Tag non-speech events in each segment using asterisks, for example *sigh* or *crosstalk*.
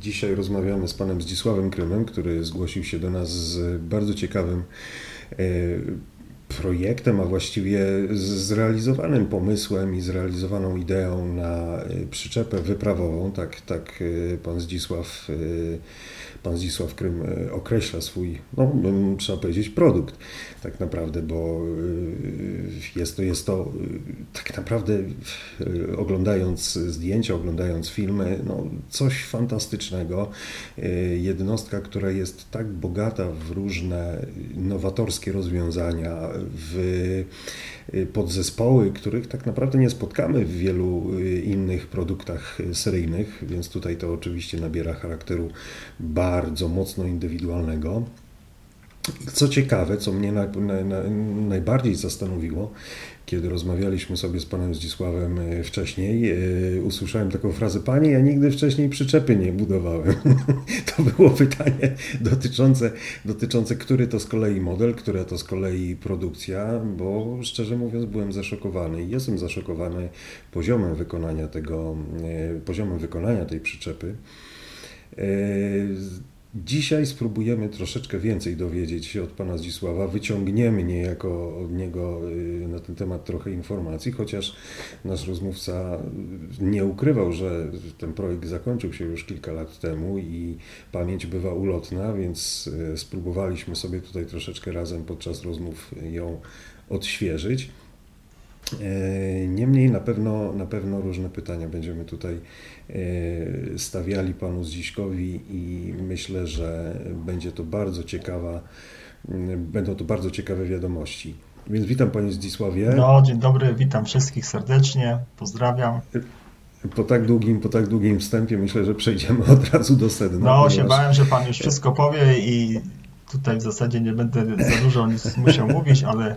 Dzisiaj rozmawiamy z panem Zdzisławem Krymem, który zgłosił się do nas z bardzo ciekawym e, projektem, a właściwie zrealizowanym pomysłem i zrealizowaną ideą na e, przyczepę wyprawową. Tak, tak pan Zdzisław pan Zdzisław Krym określa swój, no, trzeba powiedzieć, produkt tak naprawdę, bo jest to, jest to tak naprawdę oglądając zdjęcia, oglądając filmy, no, coś fantastycznego. Jednostka, która jest tak bogata w różne nowatorskie rozwiązania, w podzespoły, których tak naprawdę nie spotkamy w wielu innych produktach seryjnych, więc tutaj to oczywiście nabiera charakteru bardzo mocno indywidualnego. Co ciekawe, co mnie na, na, na, najbardziej zastanowiło, kiedy rozmawialiśmy sobie z panem Zdzisławem e, wcześniej, e, usłyszałem taką frazę: Panie, ja nigdy wcześniej przyczepy nie budowałem. *laughs* to było pytanie dotyczące, dotyczące, który to z kolei model, która to z kolei produkcja, bo szczerze mówiąc byłem zaszokowany i jestem zaszokowany poziomem wykonania tego, e, poziomem wykonania tej przyczepy. Dzisiaj spróbujemy troszeczkę więcej dowiedzieć się od pana Zdzisława. Wyciągniemy niejako od niego y, na ten temat trochę informacji, chociaż nasz rozmówca nie ukrywał, że ten projekt zakończył się już kilka lat temu i pamięć bywa ulotna, więc y, spróbowaliśmy sobie tutaj troszeczkę razem podczas rozmów ją odświeżyć. E, niemniej na pewno, na pewno różne pytania będziemy tutaj e, stawiali panu Zdziśkowi i myślę, że będzie to bardzo ciekawa, będą to bardzo ciekawe wiadomości. Więc witam panie Zdzisławie. No, dzień dobry, witam wszystkich serdecznie, pozdrawiam. Po tak długim, po tak długim wstępie myślę, że przejdziemy od razu do sedna. No, ponieważ... się bałem, że pan już wszystko powie i tutaj w zasadzie nie będę za dużo nic musiał mówić, ale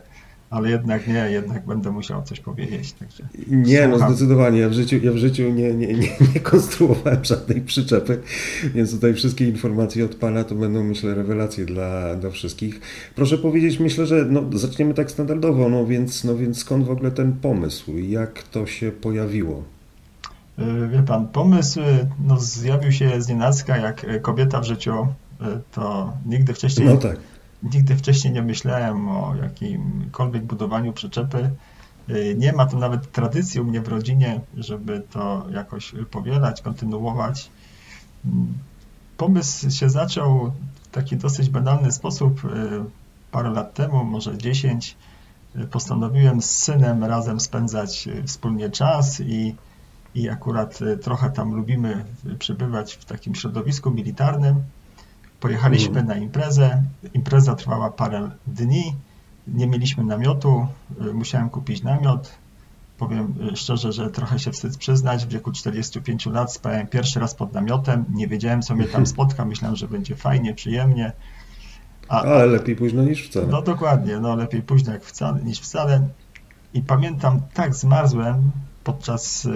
ale jednak nie, jednak będę musiał coś powiedzieć. Także nie, no zdecydowanie. Ja w życiu, ja w życiu nie, nie, nie, nie konstruowałem żadnej przyczepy, więc tutaj wszystkie informacje od Pana to będą, myślę, rewelacje dla, dla wszystkich. Proszę powiedzieć, myślę, że no, zaczniemy tak standardowo, no więc, no więc skąd w ogóle ten pomysł? Jak to się pojawiło? Y, wie Pan, pomysł no, zjawił się z nienacka, jak kobieta w życiu, to nigdy wcześniej... No tak Nigdy wcześniej nie myślałem o jakimkolwiek budowaniu przyczepy. Y, nie ma to nawet tradycji u mnie w rodzinie, żeby to jakoś powielać, kontynuować. Pomysł się zaczął w taki dosyć banalny sposób y, parę lat temu, może 10. Y, postanowiłem z synem razem spędzać wspólnie czas i, i akurat trochę tam lubimy przebywać w takim środowisku militarnym. Pojechaliśmy mm. na imprezę. Impreza trwała parę dni. Nie mieliśmy namiotu. Y, musiałem kupić namiot. Powiem y, szczerze, że trochę się wstyd przyznać. W wieku 45 lat spałem pierwszy raz pod namiotem. Nie wiedziałem, co mnie tam *laughs* spotka. Myślałem, że będzie fajnie, przyjemnie. A, Ale lepiej późno niż wcale. No dokładnie, no lepiej późno jak wcale, niż wcale. I pamiętam, tak zmarzłem podczas y,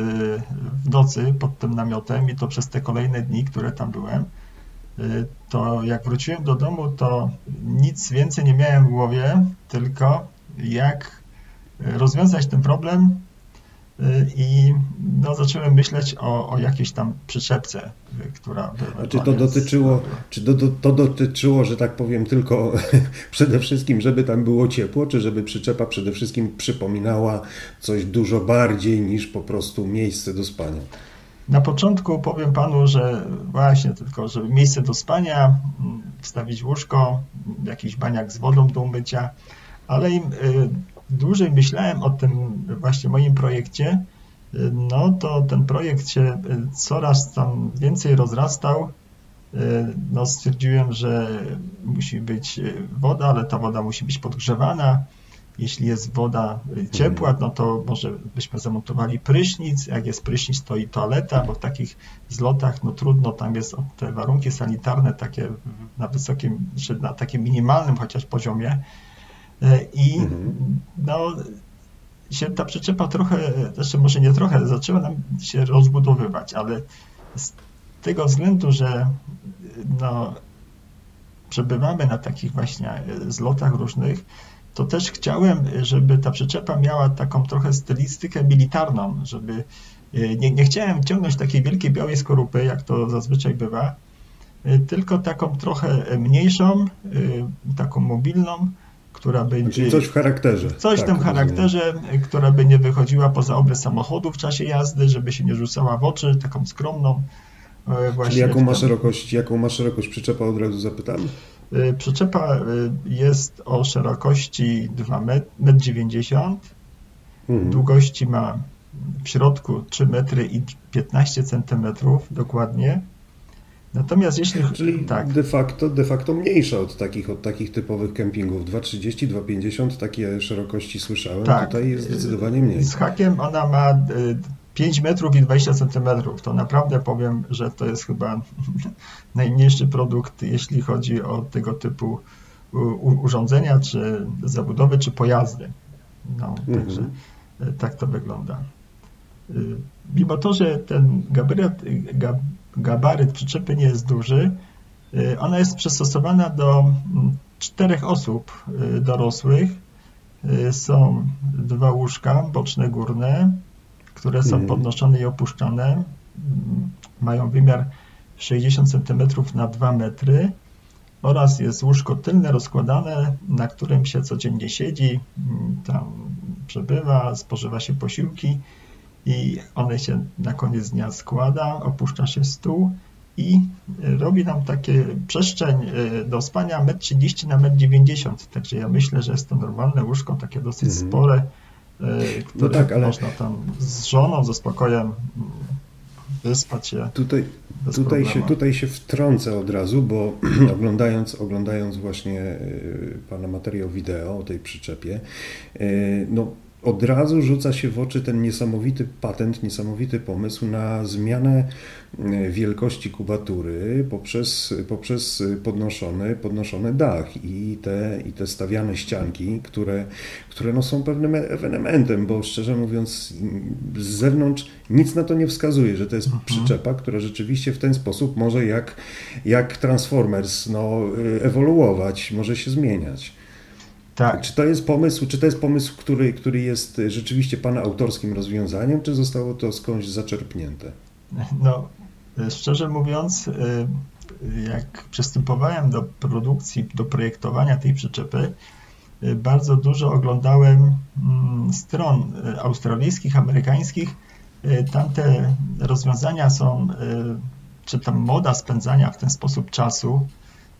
w nocy pod tym namiotem i to przez te kolejne dni, które tam byłem to jak wróciłem do domu, to nic więcej nie miałem w głowie, tylko jak rozwiązać ten problem y, i no, zacząłem myśleć o, o jakiejś tam przyczepce, y, która Czy to dotyczyło, czy to, to, to, dotyczyło, że tak powiem, tylko *laughs* przede wszystkim, żeby tam było ciepło, czy żeby przyczepa przede wszystkim przypominała coś dużo bardziej niż po prostu miejsce do spania? Na początku powiem panu, że właśnie tylko, żeby miejsce do spania, wstawić łóżko, jakiś baniak z wodą do umycia, ale im y, dłużej myślałem o tym właśnie moim projekcie, y, no to ten projekt się y, coraz tam więcej rozrastał. No stwierdziłem, że musi być woda, ale ta woda musi być podgrzewana jeśli jest woda ciepła, no to może byśmy zamontowali prysznic. Jak jest prysznic, to i toaleta, bo w takich zlotach no trudno, tam jest te warunki sanitarne takie na wysokim, czy na takim minimalnym chociaż poziomie. E, I no, się ta przyczepa trochę, znaczy może nie trochę, zaczęła nam się rozbudowywać, ale z tego względu, że no, przebywamy na takich właśnie zlotach różnych, to też chciałem, żeby ta przyczepa miała taką trochę stylistykę militarną, żeby Nie, nie chciałem ciągnąć takiej wielkiej białej skorupy, jak to zazwyczaj bywa, tylko taką trochę mniejszą, taką mobilną, która by... Czyli coś w charakterze. Coś tak, w tym charakterze, rozumiem. która by nie wychodziła poza obrys samochodu w czasie jazdy, żeby się nie rzucała w oczy, taką skromną. Właśnie Czyli jaką ma, szerokość, jaką ma szerokość przyczepa, od razu zapytam? Przyczepa jest o szerokości 2,90 m, mhm. długości ma w środku 3 metry i 15 centymetrów dokładnie. Natomiast jeśli... Czyli tak. de, facto, de facto mniejsza od takich, od takich typowych kempingów. 2,30, 2,50 takie szerokości słyszałem. Tak. Tutaj jest zdecydowanie mniej. Z hakiem ona ma 5 y, metrów i 20 centymetrów. To naprawdę powiem, że to jest chyba *laughs* najmniejszy produkt, jeśli chodzi o tego typu urządzenia, czy zabudowy, czy pojazdy. No, mhm. także tak to wygląda. Y, mimo to, że ten gabaryt, gabaryt przyczepy nie jest duży, y, ona jest przystosowana do mm, czterech osób y, dorosłych. Są dwa łóżka, boczne, górne, które są mhm. podnoszone i opuszczane. Mm, mają wymiar 60 cm na 2 metry oraz jest łóżko tylne rozkładane, na którym się codziennie siedzi, mm, tam przebywa, spożywa się posiłki i one się na koniec dnia składa, opuszcza się stół i robi nam takie przestrzeń e, do spania 1,30 m na 1,90 m. Także ja myślę, że jest to normalne łóżko, takie dosyć mhm. spore, e, które no tak, ale... można tam z żoną, ze spokojem wyspać się. Tutaj, tutaj, się, tutaj się wtrącę od razu, bo *clears throat* oglądając, oglądając właśnie e, Pana materiał wideo o tej przyczepie, no od razu rzuca się w oczy ten niesamowity patent, niesamowity pomysł na zmianę e, wielkości kubatury poprzez, poprzez podnoszony, podnoszony dach i te, i te stawiane ścianki, które, które no są pewnym ewenementem, bo szczerze mówiąc z zewnątrz nic na to nie wskazuje, że to jest mhm. przyczepa, która rzeczywiście w ten sposób może jak, jak Transformers no, e, ewoluować, może się zmieniać. Tak. Czy to jest pomysł, czy to jest pomysł, który, który jest rzeczywiście Pana autorskim rozwiązaniem, czy zostało to skądś zaczerpnięte? No, szczerze mówiąc, y, jak przystępowałem do produkcji, do projektowania tej przyczepy, y, bardzo dużo oglądałem mm, stron y, australijskich, amerykańskich. Tamte rozwiązania są, czy tam moda spędzania w ten sposób czasu,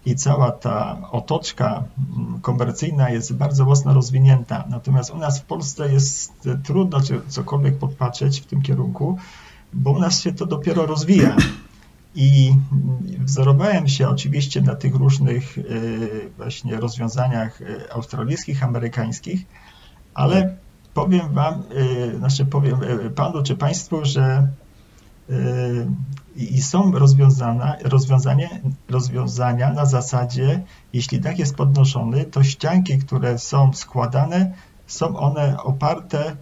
i cała ta otoczka mm, komercyjna jest bardzo mocno rozwinięta. Natomiast u nas w Polsce jest trudno cokolwiek podpatrzeć w tym kierunku, bo u nas się to dopiero rozwija. I wzorowałem się oczywiście na tych różnych y, właśnie rozwiązaniach y, australijskich, amerykańskich, ale powiem Wam, y, znaczy powiem Panu czy Państwu, że i są rozwiązania, rozwiązania, rozwiązania na zasadzie, jeśli dach jest podnoszony, to ścianki, które są składane, są one oparte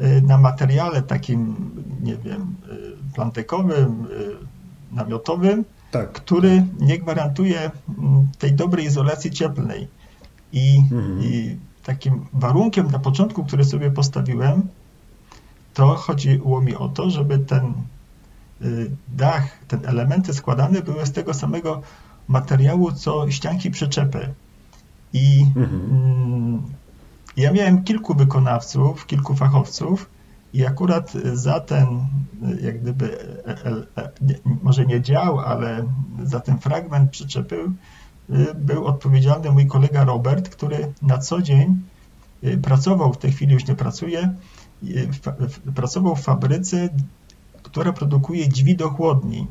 y, na materiale takim, nie wiem, y, plantekowym, namiotowym, tak. który nie gwarantuje mm, tej dobrej izolacji cieplnej. I, mhm. I takim warunkiem na początku, który sobie postawiłem, to chodziło mi o to, żeby ten dach, te elementy składane były z tego samego materiału, co ścianki przyczepy. I mhm. Mm, ja miałem kilku wykonawców, kilku fachowców i akurat za ten, jak gdyby, e, e, e, może nie dział, ale za ten fragment przyczepy y, był odpowiedzialny mój kolega Robert, który na co dzień y, pracował, w tej chwili już nie pracuje, pracował w fabryce która produkuje drzwi do chłodni.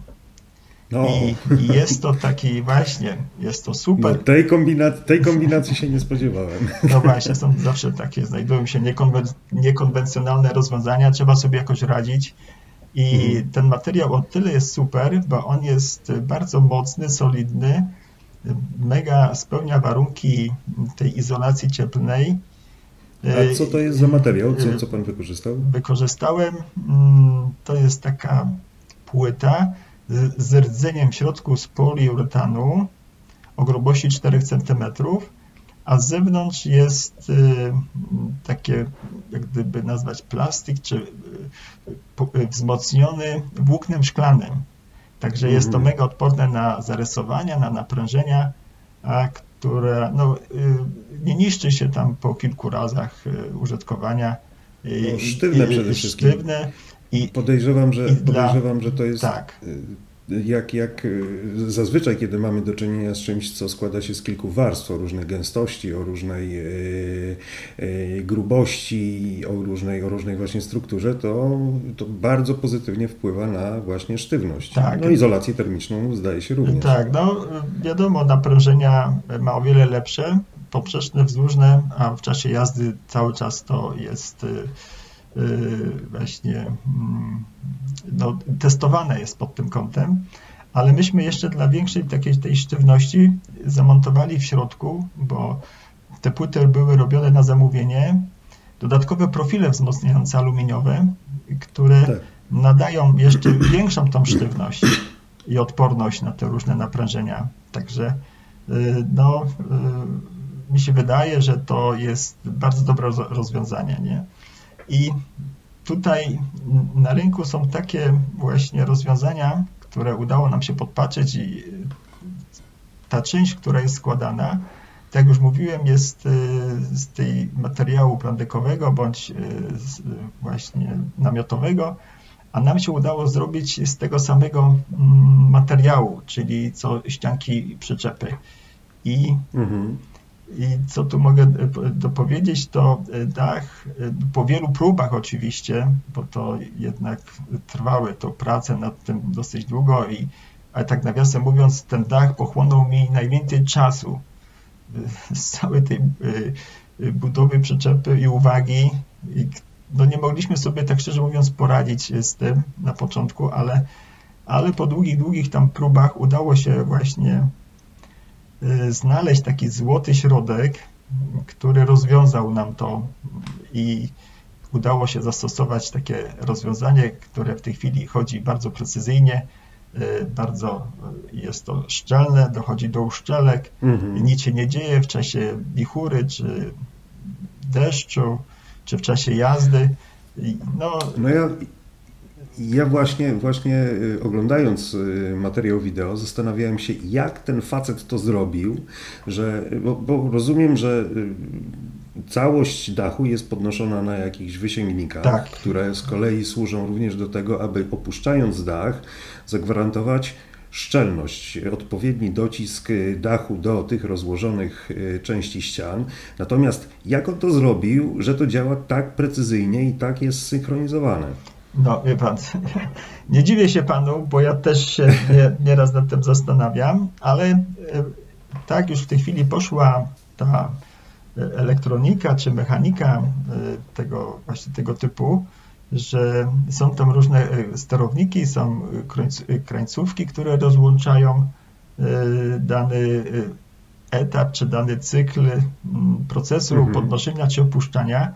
No. I, I, jest to taki właśnie, jest to super. No, tej, kombinacji, tej kombinacji się nie spodziewałem. No właśnie, są zawsze takie, znajdują się niekonwen niekonwencjonalne rozwiązania, trzeba sobie jakoś radzić. I hmm. ten materiał o tyle jest super, bo on jest bardzo mocny, solidny, mega spełnia warunki tej izolacji cieplnej a co to jest za materiał? Co, co pan wykorzystał? Wykorzystałem, mm, to jest taka płyta z rdzeniem w środku z poliuretanu o grubości 4 cm, a z zewnątrz jest takie, jak gdyby nazwać plastik, czy wzmocniony włóknem szklanym. Także jest to mhm. mega odporne na zarysowania, na naprężenia, a które no, nie niszczy się tam po kilku razach użytkowania. No, sztywne przede wszystkim. Sztywne. I, podejrzewam, że, podejrzewam, dla... że to jest tak jak, jak y, zazwyczaj, kiedy mamy do czynienia z czymś, co składa się z kilku warstw, o różnej gęstości, o różnej e, grubości, o różnej, o różnej właśnie strukturze, to, to bardzo pozytywnie wpływa na właśnie sztywność. Tak. No izolację termiczną zdaje się również. Tak, no wiadomo, naprężenia ma o wiele lepsze, poprzeczne, wzdłużne, a w czasie jazdy cały czas to jest y, Y, właśnie mm, no, testowane jest pod tym kątem, ale myśmy jeszcze dla większej takiej tej sztywności zamontowali w środku, bo te płyty były robione na zamówienie, dodatkowe profile wzmacniające aluminiowe, które tak. nadają jeszcze *clears throat* większą tą sztywność i odporność na te różne naprężenia. Także y, no, y, mi się wydaje, że to jest bardzo dobre rozwiązanie. Nie? I tutaj na rynku są takie właśnie rozwiązania, które udało nam się podpatrzeć i ta część, która jest składana, tak jak już mówiłem, jest y, z tej materiału plandekowego bądź y, właśnie namiotowego, a nam się udało zrobić z tego samego mm, materiału, czyli co ścianki przyczepy. I mhm. I co tu mogę e, dopowiedzieć, to e, dach e, po wielu próbach oczywiście, bo to jednak trwały to prace nad tym dosyć długo i ale tak nawiasem mówiąc, ten dach pochłonął mi najwięcej czasu z całej tej budowy przyczepy i uwagi. I no nie mogliśmy sobie tak szczerze mówiąc poradzić z tym na początku, ale, ale po długich, długich tam próbach udało się właśnie znaleźć taki złoty środek, który rozwiązał nam to i udało się zastosować takie rozwiązanie, które w tej chwili chodzi bardzo precyzyjnie, y, bardzo jest to szczelne, dochodzi do uszczelek, mhm. nic się nie dzieje w czasie wichury, czy deszczu, czy w czasie jazdy. No, no ja, ja właśnie, właśnie y, oglądając y, materiał wideo zastanawiałem się, jak ten facet to zrobił, że, bo, bo rozumiem, że y, całość dachu jest podnoszona na jakichś wysięgnikach, tak. które z kolei służą również do tego, aby opuszczając dach zagwarantować szczelność, odpowiedni docisk dachu do tych rozłożonych części ścian. Natomiast jak on to zrobił, że to działa tak precyzyjnie i tak jest synchronizowane? No, wie pan, *laughs* nie dziwię się panu, bo ja też się nie, nieraz nad tym zastanawiam, ale e, tak już w tej chwili poszła ta e, elektronika czy mechanika e, tego właśnie tego typu, że są tam różne sterowniki, są krańcówki, które rozłączają dany etap czy dany cykl procesu mhm. podnoszenia czy opuszczania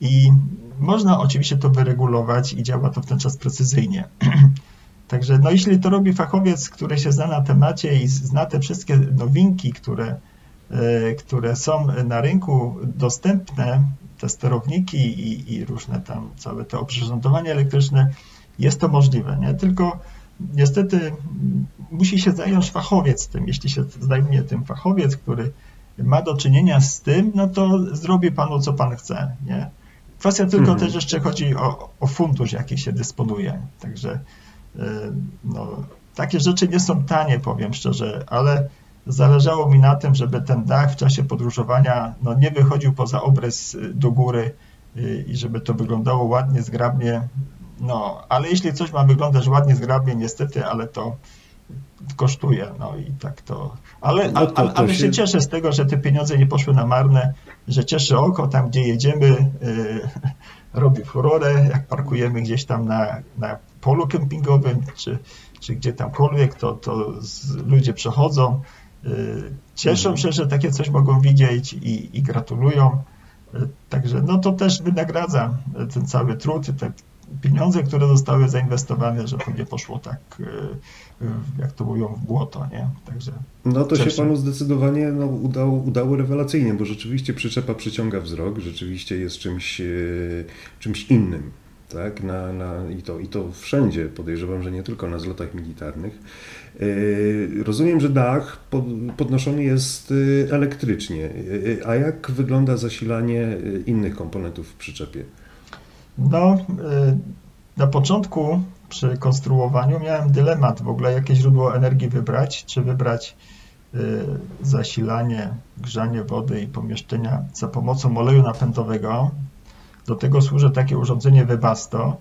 i można oczywiście to wyregulować i działa to w ten czas precyzyjnie. *clears throat* Także no, jeśli to robi fachowiec, który się zna na temacie i zna te wszystkie nowinki, które, e, które są na rynku dostępne, te sterowniki i, i różne tam całe te oprzyrządowanie elektryczne, jest to możliwe. Nie? Tylko niestety musi się zająć fachowiec tym. Jeśli się zajmie tym fachowiec, który ma do czynienia z tym, no to zrobi panu, co pan chce. Nie? Kwestia tylko mhm. też jeszcze chodzi o, o fundusz, jaki się dysponuje. Także y, no, takie rzeczy nie są tanie, powiem szczerze, ale zależało mi na tym, żeby ten dach w czasie podróżowania no, nie wychodził poza obrys y, do góry y, i żeby to wyglądało ładnie, zgrabnie. No, ale jeśli coś ma wyglądać ładnie, zgrabnie, niestety, ale to kosztuje, no i tak to... Ale, no to, to ale się... się cieszę z tego, że te pieniądze nie poszły na marne, że cieszy oko tam, gdzie jedziemy, *laughs* yy, robi furorę, jak parkujemy gdzieś tam na, na polu kempingowym, czy, czy gdzie tamkolwiek, to, to ludzie przechodzą, yy, cieszą mhm. się, że takie coś mogą widzieć i, i gratulują. Yy, także no to też wynagradza ten cały trud, te pieniądze, które zostały zainwestowane, że to nie poszło tak, jak to mówią, w błoto, nie? Także no to się panu zdecydowanie no, udało, udało rewelacyjnie, bo rzeczywiście przyczepa przyciąga wzrok, rzeczywiście jest czymś, czymś innym tak? Na, na, i, to, I to wszędzie, podejrzewam, że nie tylko na zlotach militarnych. E, rozumiem, że dach podnoszony jest e, elektrycznie. E, a jak wygląda zasilanie innych komponentów w przyczepie? No, na początku przy konstruowaniu miałem dylemat w ogóle, jakie źródło energii wybrać, czy wybrać zasilanie, grzanie wody i pomieszczenia za pomocą oleju napędowego, do tego służy takie urządzenie Webasto.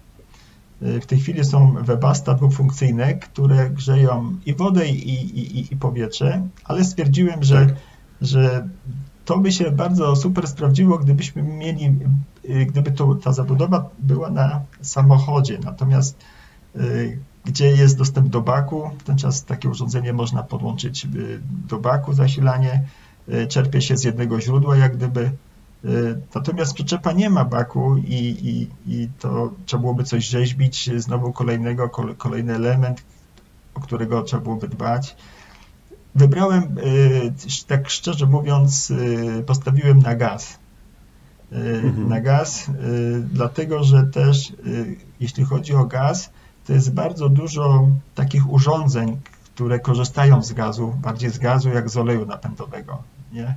Y, w tej chwili są Webasta dwufunkcyjne, które grzeją i wodę, i, i, i powietrze, ale stwierdziłem, że, tak. że to by się bardzo super sprawdziło, gdybyśmy mieli, y, gdyby to, ta zabudowa była na samochodzie. Natomiast y, gdzie jest dostęp do baku, w ten czas takie urządzenie można podłączyć do baku, zasilanie czerpie się z jednego źródła, jak gdyby Y, natomiast przyczepa nie ma baku i, i, i to trzeba byłoby coś rzeźbić, znowu kolejnego, kolejny element, o którego trzeba byłoby dbać. Wybrałem, y, tak szczerze mówiąc, y, postawiłem na gaz. Mhm. Na gaz, dlatego że też jeśli chodzi o gaz, to jest bardzo dużo takich urządzeń, które korzystają z gazu, bardziej z gazu jak z oleju napędowego. Nie?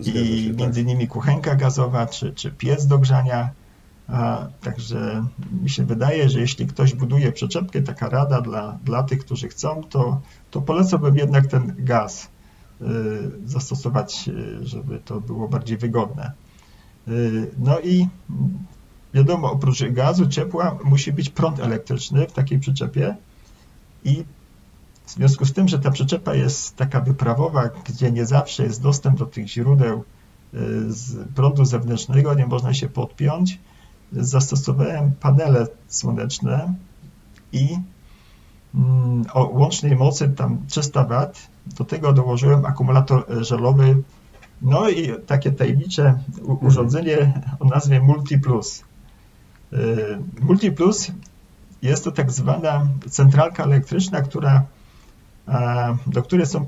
i się, między tak. innymi kuchenka gazowa czy, czy piec do grzania. A, także mi się wydaje, że jeśli ktoś buduje przyczepkę, taka rada dla, dla tych, którzy chcą, to, to polecałbym jednak ten gaz y, zastosować, y, żeby to było bardziej wygodne. Y, no i wiadomo, oprócz gazu, ciepła musi być prąd elektryczny w takiej przyczepie i w związku z tym, że ta przyczepa jest taka wyprawowa, gdzie nie zawsze jest dostęp do tych źródeł y, prądu zewnętrznego, nie można się podpiąć, zastosowałem panele słoneczne i mm, o łącznej mocy tam 300 W. Do tego dołożyłem akumulator żelowy, no i takie tajemnicze urządzenie o nazwie MultiPlus. Y, MultiPlus jest to tak zwana centralka elektryczna, która do której są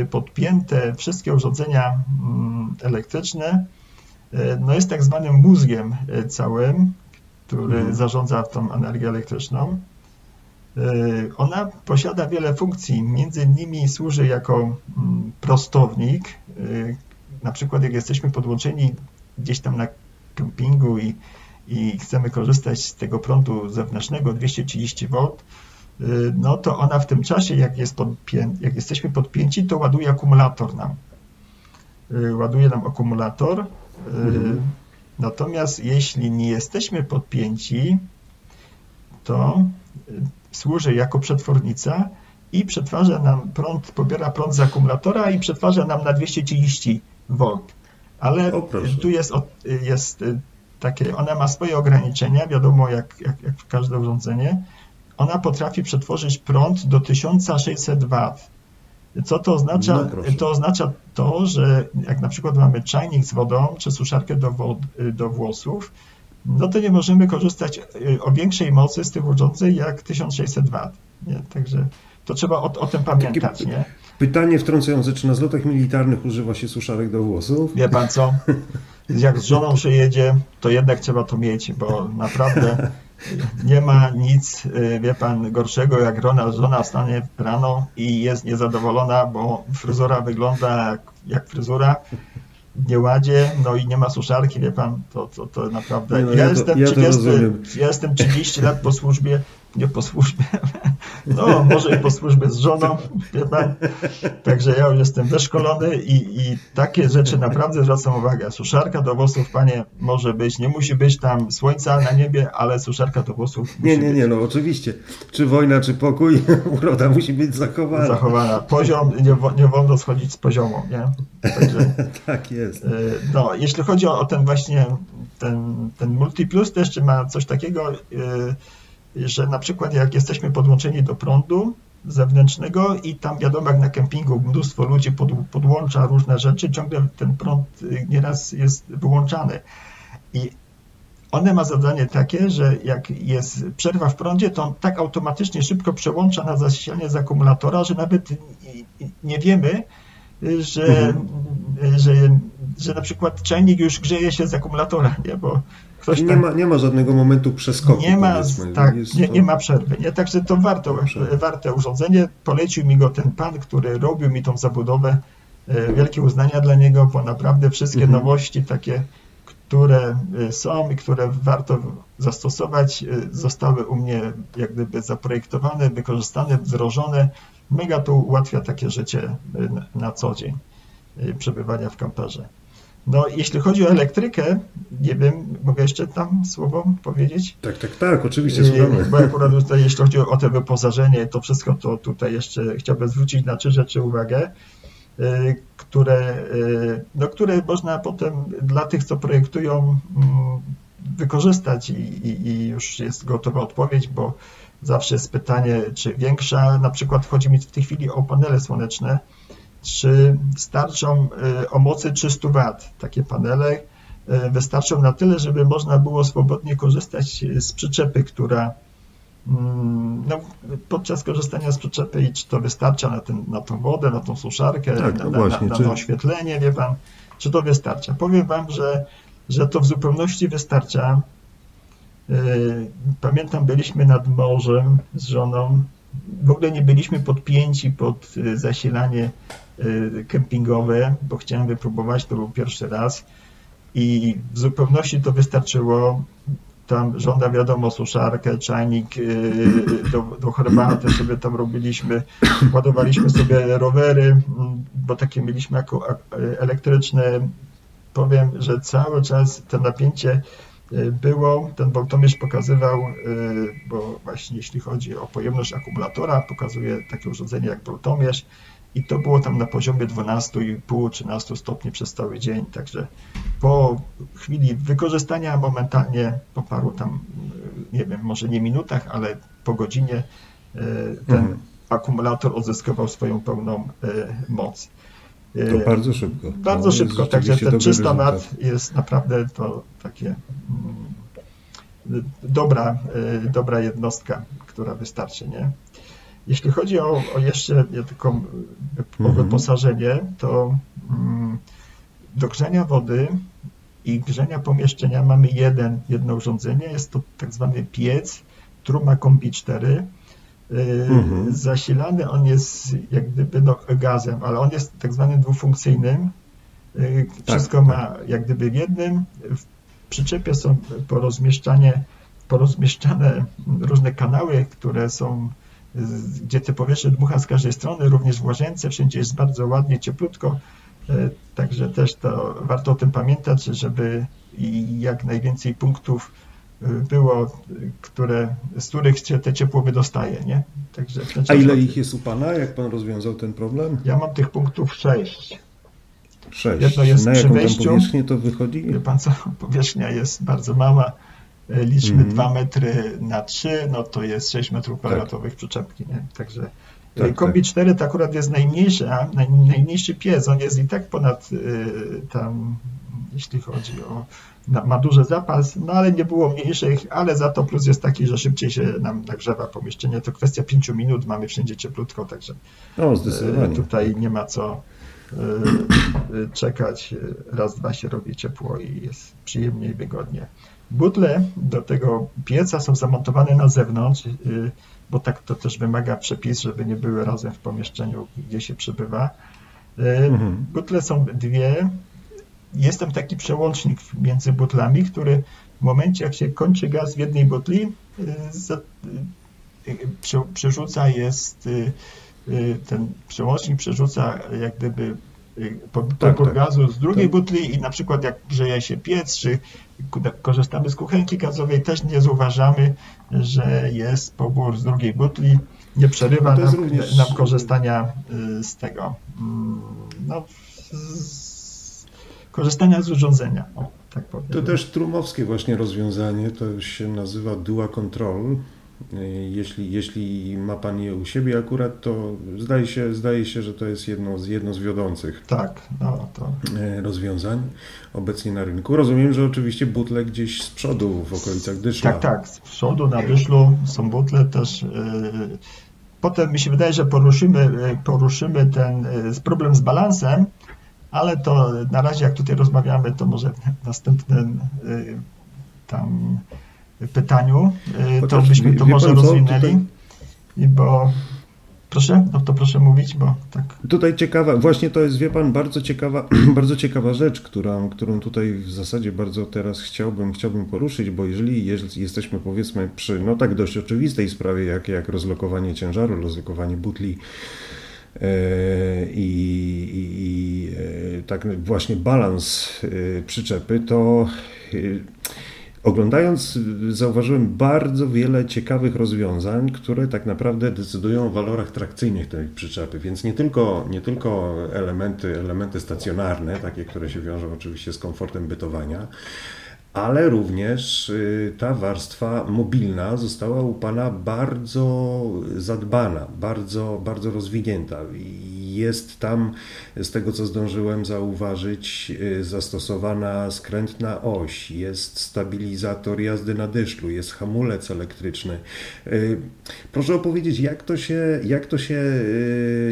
y, podpięte wszystkie urządzenia mm, elektryczne, y, no jest tak zwanym mózgiem całym, który mhm. zarządza tą energię elektryczną. Ona posiada wiele funkcji, między innymi służy jako mm, prostownik. Na przykład jak jesteśmy podłączeni gdzieś tam na kempingu i, i chcemy korzystać z tego prądu zewnętrznego 230 V, Y, no to ona w tym czasie, jak, jest podpię, jak jesteśmy podpięci, to ładuje akumulator nam. Y, ładuje nam akumulator. Y, mhm. Natomiast jeśli nie jesteśmy podpięci, to służy jako przetwornica i przetwarza nam prąd, pobiera prąd z akumulatora i przetwarza nam na 230 V. Ale tu jest, jest takie, ona ma swoje ograniczenia, wiadomo, jak, jak, jak każde urządzenie ona potrafi przetworzyć prąd do 1600 W. Co to oznacza? No to oznacza to, że jak na przykład mamy czajnik z wodą czy suszarkę do, wod, do włosów, no to nie możemy korzystać y, o większej mocy z tych urządzeń jak 1600 W. Nie? Także to trzeba o, o tym pamiętać. Takie nie? Pytanie wtrącające, czy na zlotach militarnych używa się suszarek do włosów? Wie pan co? Jak z żoną się jedzie, to jednak trzeba to mieć, bo naprawdę nie ma nic, y, wie pan, gorszego jak żona, żona wstanie rano i jest niezadowolona, bo fryzura wygląda jak, jak fryzura w nieładzie, no i nie ma suszarki, wie pan, to, to, to naprawdę... No, ja, ja, jestem ja, 30, ja jestem 30 lat po służbie, nie po służbie, *laughs* no może i po służbie z żoną, pan. Także ja już jestem wyszkolony i, i takie rzeczy naprawdę zwracam uwagę. Suszarka do włosów, panie, może być, nie musi być tam słońca na niebie, ale suszarka do włosów Nie, nie, nie, no oczywiście. Czy wojna, czy pokój, *laughs* uroda musi być zachowana. Zachowana. Poziom, nie, nie wolno schodzić z poziomu, nie? Także, *laughs* tak jest. Y, no, jeśli chodzi o ten właśnie ten, ten Multiplus, to jeszcze ma coś takiego, y, że na przykład jak jesteśmy podłączeni do prądu zewnętrznego i tam wiadomo jak na kempingu mnóstwo ludzi pod, podłącza różne rzeczy, ciągle ten prąd y, nieraz jest wyłączany. I one ma zadanie takie, że jak jest przerwa w prądzie, to on tak automatycznie szybko przełącza na zasilanie z akumulatora, że nawet nie wiemy, że, mhm. że, że na przykład czajnik już grzeje się z akumulatora, nie? bo ktoś nie, ma, nie ma żadnego momentu przeskoku. Nie ma, tak, nie, nie, ma przerwy. Nie? Także to warto, warte urządzenie. Polecił mi go ten pan, który robił mi tą zabudowę. E, wielkie uznania dla niego, bo naprawdę wszystkie mhm. nowości takie, które e, są i które warto zastosować, e, zostały u mnie jak gdyby zaprojektowane, wykorzystane, wdrożone. Mega to ułatwia takie życie na co dzień przebywania w kamperze. No, jeśli chodzi o elektrykę, nie wiem, mogę jeszcze tam słowo powiedzieć? Tak, tak, tak, oczywiście słuchamy. Bo akurat tutaj, jeśli chodzi o to wyposażenie, to wszystko, to tutaj jeszcze chciałbym zwrócić na trzy rzeczy uwagę, y, które, y, no, które można potem dla tych, co projektują, mm, wykorzystać i, i, i już jest gotowa odpowiedź, bo zawsze jest pytanie, czy większa, na przykład chodzi mi w tej chwili o panele słoneczne, czy starczą y, o mocy 300 W takie panele. Y, wystarczą na tyle, żeby można było swobodnie korzystać z przyczepy, która mm, no, podczas korzystania z przyczepy, czy to wystarcza na, ten, na tą wodę, na tą suszarkę, tak, na, no właśnie, na, na, czy... oświetlenie, wie pan, czy to wystarcza. Powiem wam, że, że to w zupełności wystarcza. Y, pamiętam, byliśmy nad morzem z żoną. W ogóle nie byliśmy podpięci pod zasilanie kempingowe, bo chciałem wypróbować, to był pierwszy raz i w zupełności to wystarczyło. Tam żąda wiadomo suszarkę, czajnik y, do, do herbaty sobie tam robiliśmy, ładowaliśmy sobie rowery, bo takie mieliśmy jako elektryczne. Powiem, że cały czas to napięcie y, było, ten voltomierz pokazywał, bo właśnie jeśli chodzi o pojemność akumulatora, pokazuje takie urządzenie jak voltomierz, i to było tam na poziomie 12,5-13 stopni przez cały dzień, także po chwili wykorzystania momentalnie po paru tam, nie wiem, może nie minutach, ale po godzinie e, ten mhm. akumulator odzyskiwał swoją pełną e, moc. To e, bardzo szybko. Bardzo to szybko, także ten 300 W jest naprawdę to takie mm, dobra, dobra jednostka, która wystarczy, nie? Jeśli chodzi o, o jeszcze tylko o mhm. wyposażenie, to mm, do grzania wody i grzania pomieszczenia mamy jeden, jedno urządzenie. Jest to tak zwany piec Truma Kombi 4. Y, mhm. Zasilany on jest jak gdyby no, gazem, ale on jest tak zwanym dwufunkcyjnym. Y, wszystko tak, ma tak. jak gdyby w jednym. W przyczepie są porozmieszczane różne kanały, które są gdzie te powietrze dmucha z każdej strony, również w łazience, wszędzie jest bardzo ładnie, cieplutko, e, także też to warto o tym pamiętać, żeby jak najwięcej punktów e, było, które, z których się te ciepło wydostaje, nie? Także A ile ich jest u Pana, jak Pan rozwiązał ten problem? Ja mam tych punktów sześć. Sześć. Jedno jest Na jaką przy wejściu. powierzchnię to wychodzi? Wie Pan co, *laughs* powierzchnia jest bardzo mała, liczmy mm. 2 metry na 3, no to jest 6 metrów tak. kwadratowych tak. przyczepki, nie? Także tak, Kombi tak. 4 to akurat jest najmniejsza, naj, najmniejszy pies, on jest i tak ponad y, tam, jeśli chodzi o, na, ma duży zapas, no ale nie było mniejszych, ale za to plus jest taki, że szybciej się nam nagrzewa pomieszczenie, to kwestia 5 minut, mamy wszędzie cieplutko, także o, zdecydowanie. tutaj nie ma co y, czekać, raz, dwa się robi ciepło i jest przyjemnie i wygodnie. Butle do tego pieca są zamontowane na zewnątrz, y, bo tak to też wymaga przepis, żeby nie były razem w pomieszczeniu, gdzie się przebywa. Y, mhm. Butle są dwie. Jest tam taki przełącznik między butlami, który w momencie, jak się kończy gaz w jednej butli, y, przerzuca jest ten przełącznik przerzuca jak gdyby popór tak, tak, gazu z drugiej tak. butli i na przykład jak grzeje się piec, czy korzystamy z kuchenki gazowej, też nie zauważamy, że jest pobór z drugiej butli, nie przerywa no nam, również... nam, korzystania y, z tego, mm, no, z korzystania z urządzenia. O, tak. To też trumowskie właśnie rozwiązanie, to się nazywa Dua Control Jeśli, jeśli ma Pan je u siebie akurat, to zdaje się, zdaje się, że to jest jedno z, jedno z wiodących tak, no, to... rozwiązań obecnie na rynku. Rozumiem, że oczywiście butle gdzieś z przodu w okolicach Dyszla. Tak, tak, z przodu na Dyszlu są butle też. Potem mi się wydaje, że poruszymy, poruszymy ten problem z balansem, ale to na razie jak tutaj rozmawiamy, to może w następnym tam pytaniu, y, to byśmy to może rozwinęli. Tutaj... Bo Proszę, no to proszę mówić, bo tak. Tutaj ciekawa, właśnie to jest, wie pan, bardzo ciekawa, *clears throat* bardzo ciekawa rzecz, która, którą tutaj w zasadzie bardzo teraz chciałbym, chciałbym poruszyć, bo jeżeli jesteśmy powiedzmy przy no tak dość oczywistej sprawie, jak, jak rozlokowanie ciężaru, rozlokowanie butli, e, i, i, i e, tak właśnie balans e, przyczepy, to Oglądając, zauważyłem bardzo wiele ciekawych rozwiązań, które tak naprawdę decydują o walorach trakcyjnych tej przyczepy, więc nie tylko, nie tylko elementy, elementy stacjonarne, takie, które się wiążą oczywiście z komfortem bytowania, ale również y, ta warstwa mobilna została u Pana bardzo zadbana, bardzo, bardzo rozwinięta. Jest tam, z tego co zdążyłem zauważyć, y, zastosowana skrętna oś, jest stabilizator jazdy na dyszlu, jest hamulec elektryczny. Y, proszę opowiedzieć, jak to się, jak to się,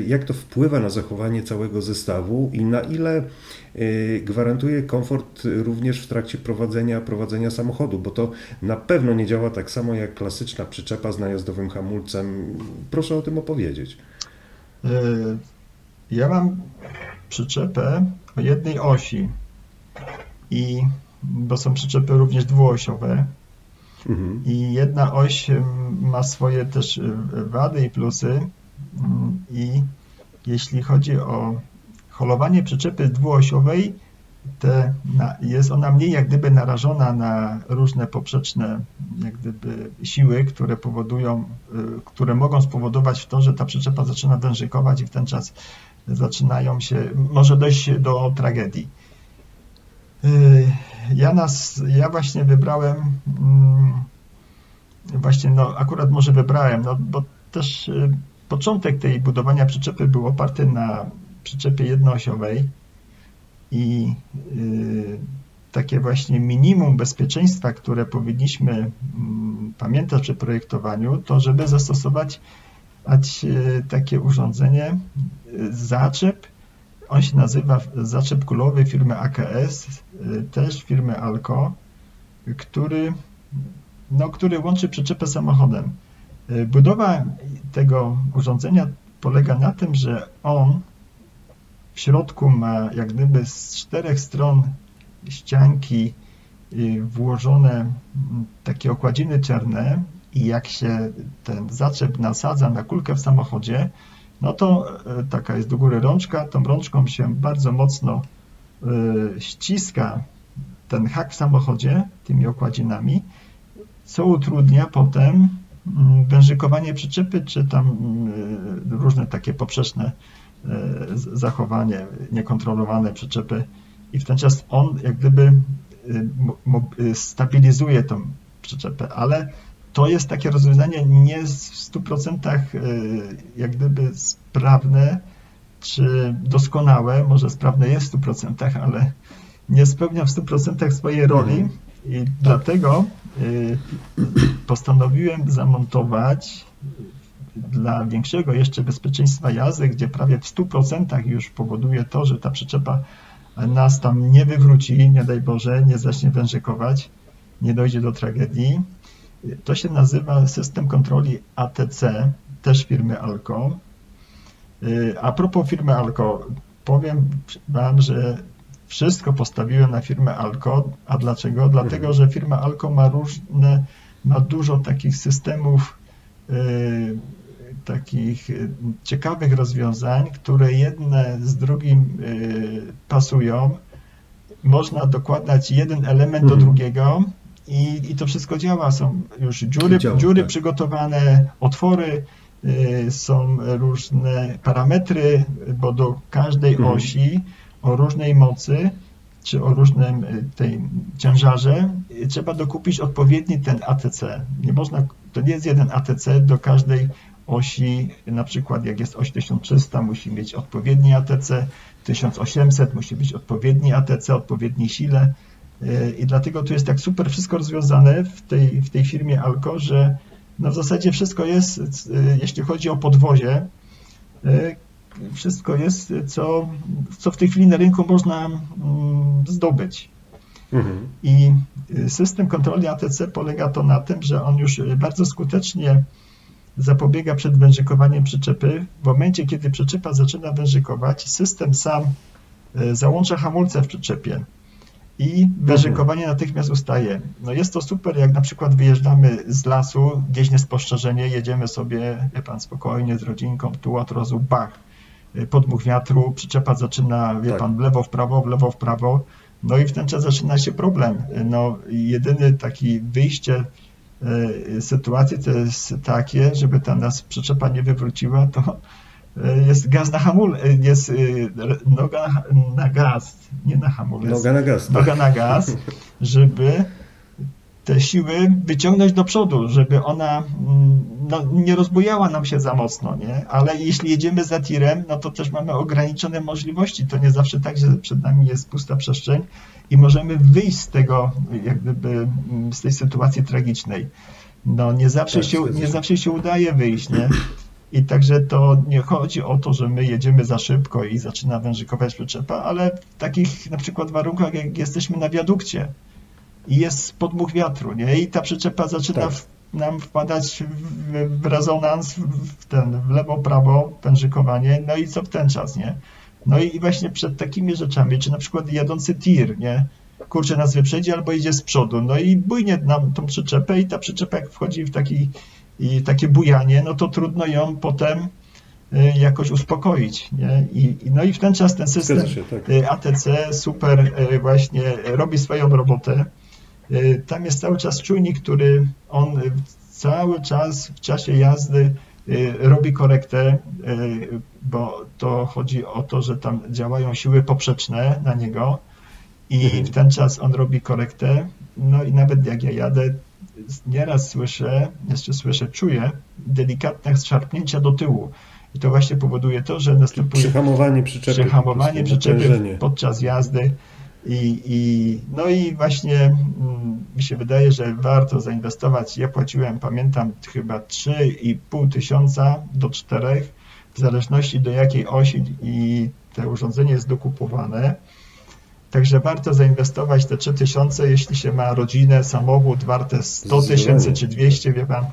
jak to wpływa na zachowanie całego zestawu i na ile Y, gwarantuje komfort również w trakcie prowadzenia, prowadzenia samochodu, bo to na pewno nie działa tak samo jak klasyczna przyczepa z najazdowym hamulcem. Proszę o tym opowiedzieć. Ja mam przyczepę o jednej osi i bo są przyczepy również dwuosiowe. Mhm. I jedna oś ma swoje też wady i plusy. Mm, I jeśli chodzi o holowanie przyczepy dwuosiowej te, na, jest ona mniej jak gdyby narażona na różne poprzeczne jak gdyby siły, które powodują, y, które mogą spowodować to, że ta przyczepa zaczyna wężykować i w ten czas zaczynają się, może dojść do tragedii. Y, ja nas, ja właśnie wybrałem, mm, właśnie no akurat może wybrałem, no bo też y, początek tej budowania przyczepy był oparty na przyczepie jednoosiowej i y, takie właśnie minimum bezpieczeństwa, które powinniśmy mm, pamiętać przy projektowaniu, to żeby zastosować y, takie urządzenie, y, zaczep, on się nazywa zaczep kulowy firmy AKS, też firmy Alco, który, no, który łączy przyczepę samochodem. Budowa tego urządzenia polega na tym, że on w środku ma jak gdyby z czterech stron ścianki włożone takie okładziny czarne i jak się ten zaczep nasadza na kulkę w samochodzie, no to e, taka jest do góry rączka, tą rączką się bardzo mocno y, ściska ten hak w samochodzie tymi okładzinami, co utrudnia potem mm, wężykowanie przyczepy, czy tam mm, różne takie poprzeczne E, zachowanie, niekontrolowane przyczepy. I w ten czas on jak gdyby e, e, stabilizuje tą przyczepę, ale to jest takie rozwiązanie nie w 100% jak gdyby sprawne czy doskonałe, może sprawne jest w 100%, ale nie spełnia w 100% swojej roli mhm. i dlatego postanowiłem zamontować dla większego jeszcze bezpieczeństwa jazdy, gdzie prawie w 100% już powoduje to, że ta przyczepa nas tam nie wywróci, nie daj Boże, nie zacznie wężykować, nie dojdzie do tragedii. To się nazywa system kontroli ATC, też firmy Alco. A propos firmy Alco, powiem Wam, że wszystko postawiłem na firmę Alco. A dlaczego? Dlatego, mhm. że firma Alco ma różne, ma dużo takich systemów y, takich y, ciekawych rozwiązań, które jedne z drugim y, pasują. Można dokładać jeden element do mhm. drugiego i, i to wszystko działa. Są już dziury, działa, dziury tak. przygotowane, otwory, y, są różne parametry, bo do każdej mhm. osi o różnej mocy czy o różnym tej ciężarze trzeba dokupić odpowiedni ten ATC. Nie można to nie jest jeden ATC do każdej osi, na przykład jak jest oś 1300 musi mieć odpowiedni ATC, 1800 musi być odpowiedni ATC, odpowiedniej sile i dlatego tu jest tak super wszystko rozwiązane w tej, w tej firmie Alco, że no w zasadzie wszystko jest, jeśli chodzi o podwozie, wszystko jest, co, co w tej chwili na rynku można mm, zdobyć. Mhm. I system kontroli ATC polega to na tym, że on już bardzo skutecznie zapobiega przed wężykowaniem przyczepy. W momencie, kiedy przyczepa zaczyna wężykować, system sam e, załącza hamulce w przyczepie i wężykowanie natychmiast ustaje. No jest to super, jak na przykład wyjeżdżamy z lasu, gdzieś niespostrzeżenie, jedziemy sobie, wie pan, spokojnie z rodzinką, tu od razu bach, podmuch wiatru, przyczepa zaczyna, wie tak. pan, w lewo, w prawo, w lewo, w prawo, no i w ten czas zaczyna się problem. No jedyny taki wyjście e, sytuacji to jest takie, żeby ta nas przyczepa nie wywróciła, to jest gaz na hamul, e, jest noga na gaz, nie na hamulec. Noga na gaz. Tak. Noga na gaz, żeby te siły wyciągnąć do przodu, żeby ona mm, no, nie rozbujała nam się za mocno, nie? Ale jeśli jedziemy za tirem, no to też mamy ograniczone możliwości. To nie zawsze tak, że przed nami jest pusta przestrzeń i możemy wyjść z tego, jak gdyby, mm, z tej sytuacji tragicznej. No nie zawsze, tak, się, nie zawsze się udaje wyjść, nie? I także to nie chodzi o to, że my jedziemy za szybko i zaczyna wężykować przyczepa, ale w takich na przykład warunkach, jak jesteśmy na wiadukcie, i jest podmuch wiatru, nie? I ta przyczepa zaczyna tak. w, nam wpadać w, w rezonans, w ten, w lewo, prawo, pężykowanie, no i co w ten czas, nie? No i właśnie przed takimi rzeczami, czy na przykład jadący tir, nie? Kurczę, nas wyprzedzi albo idzie z przodu, no i bujnie nam tą przyczepę i ta przyczepa jak wchodzi w taki, i takie bujanie, no to trudno ją potem y, jakoś uspokoić. Nie? I, no i w ten czas ten system się, tak. Y, ATC super y, właśnie robi swoją robotę. Tam jest cały czas czujnik, który on cały czas w czasie jazdy robi korektę, bo to chodzi o to, że tam działają siły poprzeczne na niego i mhm. w ten czas on robi korektę. No i nawet jak ja jadę, nieraz słyszę, jeszcze słyszę, czuję delikatne szarpnięcia do tyłu. I to właśnie powoduje to, że następuje przehamowanie przyczepy, przehamowanie przyczepy podczas jazdy. I, i, no i właśnie mm, mi się wydaje, że warto zainwestować. Ja płaciłem, pamiętam, chyba 3,5 tysiąca do 4, w zależności do jakiej osi i te urządzenie jest dokupowane. Także warto zainwestować te 3 tysiące, jeśli się ma rodzinę, samochód warte 100 tysięcy czy 200, wie pan.